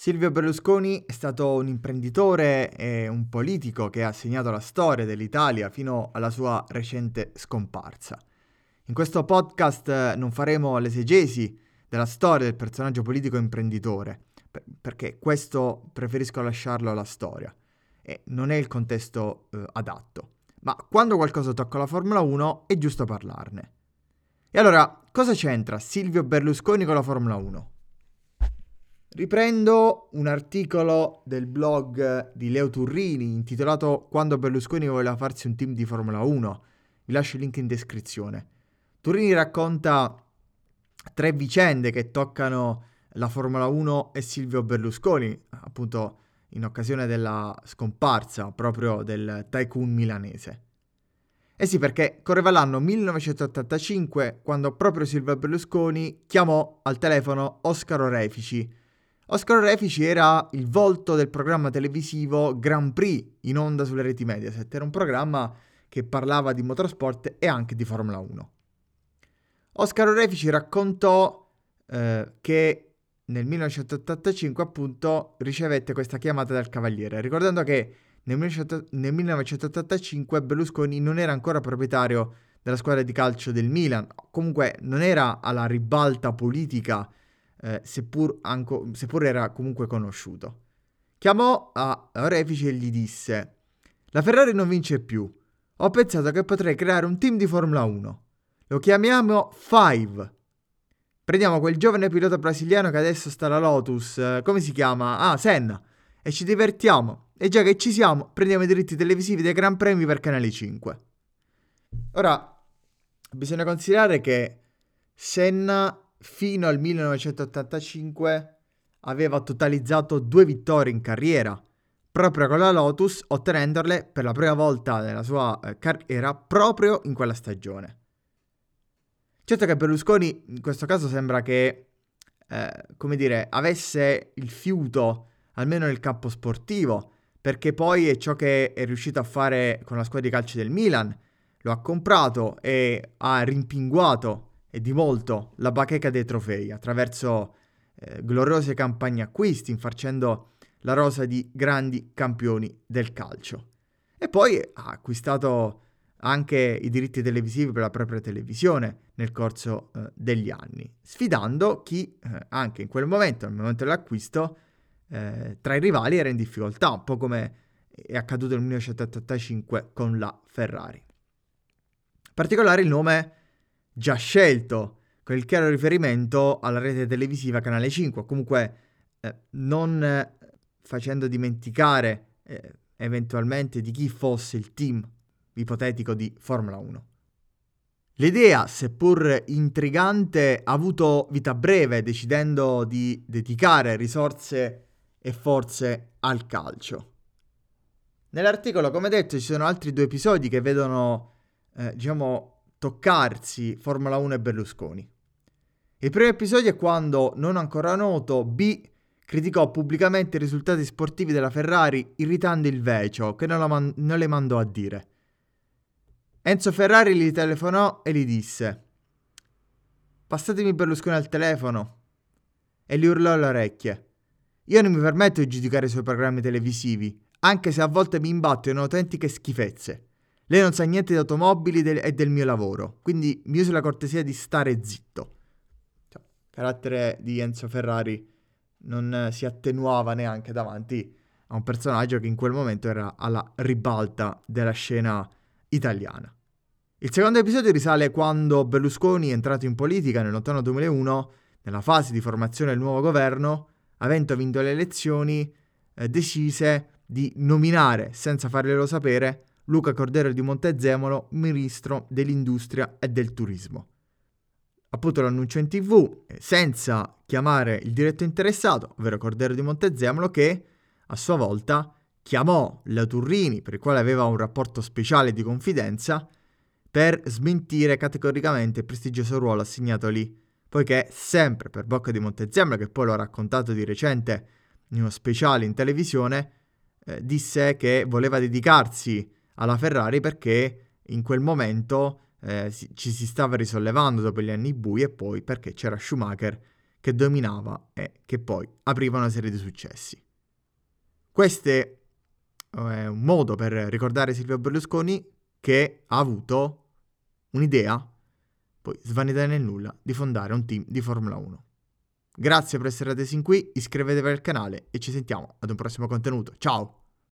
Silvio Berlusconi è stato un imprenditore e un politico che ha segnato la storia dell'Italia fino alla sua recente scomparsa. In questo podcast eh, non faremo l'esegesi della storia del personaggio politico imprenditore, perché questo preferisco lasciarlo alla storia e non è il contesto eh, adatto. Ma quando qualcosa tocca la Formula 1 è giusto parlarne. E allora, cosa c'entra Silvio Berlusconi con la Formula 1? Riprendo un articolo del blog di Leo Turrini intitolato Quando Berlusconi voleva farsi un team di Formula 1. Vi lascio il link in descrizione. Turrini racconta tre vicende che toccano la Formula 1 e Silvio Berlusconi, appunto in occasione della scomparsa proprio del tycoon milanese. Eh sì, perché correva l'anno 1985 quando proprio Silvio Berlusconi chiamò al telefono Oscar Orefici, Oscar Refici era il volto del programma televisivo Grand Prix in onda sulle reti Mediaset. Era un programma che parlava di motorsport e anche di Formula 1. Oscar Refici raccontò eh, che nel 1985 appunto ricevette questa chiamata dal Cavaliere, ricordando che nel 1985 Berlusconi non era ancora proprietario della squadra di calcio del Milan, comunque non era alla ribalta politica eh, seppur, anco, seppur era comunque conosciuto. Chiamò a Orefici e gli disse: La Ferrari non vince più. Ho pensato che potrei creare un team di Formula 1. Lo chiamiamo Five. Prendiamo quel giovane pilota brasiliano che adesso sta alla Lotus. Eh, come si chiama? Ah, Senna. E ci divertiamo. E già che ci siamo, prendiamo i diritti televisivi dei Gran Premi per Canale 5. Ora, bisogna considerare che Senna fino al 1985 aveva totalizzato due vittorie in carriera, proprio con la Lotus, ottenendole per la prima volta nella sua eh, carriera proprio in quella stagione. Certo che Berlusconi in questo caso sembra che, eh, come dire, avesse il fiuto almeno nel campo sportivo, perché poi è ciò che è riuscito a fare con la squadra di calcio del Milan, lo ha comprato e ha rimpinguato e di molto la bacheca dei trofei attraverso eh, gloriose campagne acquisti, infarcendo la rosa di grandi campioni del calcio. E poi ha acquistato anche i diritti televisivi per la propria televisione nel corso eh, degli anni, sfidando chi eh, anche in quel momento, nel momento dell'acquisto, eh, tra i rivali era in difficoltà, un po' come è accaduto nel 1985 con la Ferrari. In particolare il nome già scelto, il chiaro riferimento alla rete televisiva Canale 5, comunque eh, non eh, facendo dimenticare eh, eventualmente di chi fosse il team ipotetico di Formula 1. L'idea, seppur intrigante, ha avuto vita breve, decidendo di dedicare risorse e forze al calcio. Nell'articolo, come detto, ci sono altri due episodi che vedono, eh, diciamo, toccarsi Formula 1 e Berlusconi. Il primo episodio è quando, non ancora noto, B criticò pubblicamente i risultati sportivi della Ferrari irritando il Vecio, che non, man- non le mandò a dire. Enzo Ferrari gli telefonò e gli disse Passatemi Berlusconi al telefono. E gli urlò alle orecchie. Io non mi permetto di giudicare i suoi programmi televisivi, anche se a volte mi imbattono autentiche schifezze. Lei non sa niente di automobili del, e del mio lavoro, quindi mi usi la cortesia di stare zitto. Cioè, il carattere di Enzo Ferrari non si attenuava neanche davanti a un personaggio che in quel momento era alla ribalta della scena italiana. Il secondo episodio risale quando Berlusconi entrato in politica nel lontano 2001, nella fase di formazione del nuovo governo, avendo vinto le elezioni, eh, decise di nominare, senza farglielo sapere, Luca Cordero di Montezemolo, ministro dell'industria e del turismo. Appunto lo annuncio in tv, senza chiamare il diretto interessato, ovvero Cordero di Montezemolo, che a sua volta chiamò la Turrini, per il quale aveva un rapporto speciale di confidenza, per smentire categoricamente il prestigioso ruolo assegnatogli, poiché sempre per bocca di Montezemolo, che poi l'ho raccontato di recente in uno speciale in televisione, eh, disse che voleva dedicarsi alla Ferrari perché in quel momento eh, ci si stava risollevando dopo gli anni bui e poi perché c'era Schumacher che dominava e che poi apriva una serie di successi. Questo è un modo per ricordare Silvio Berlusconi che ha avuto un'idea, poi svanita nel nulla, di fondare un team di Formula 1. Grazie per essere stati sin qui, iscrivetevi al canale e ci sentiamo ad un prossimo contenuto. Ciao!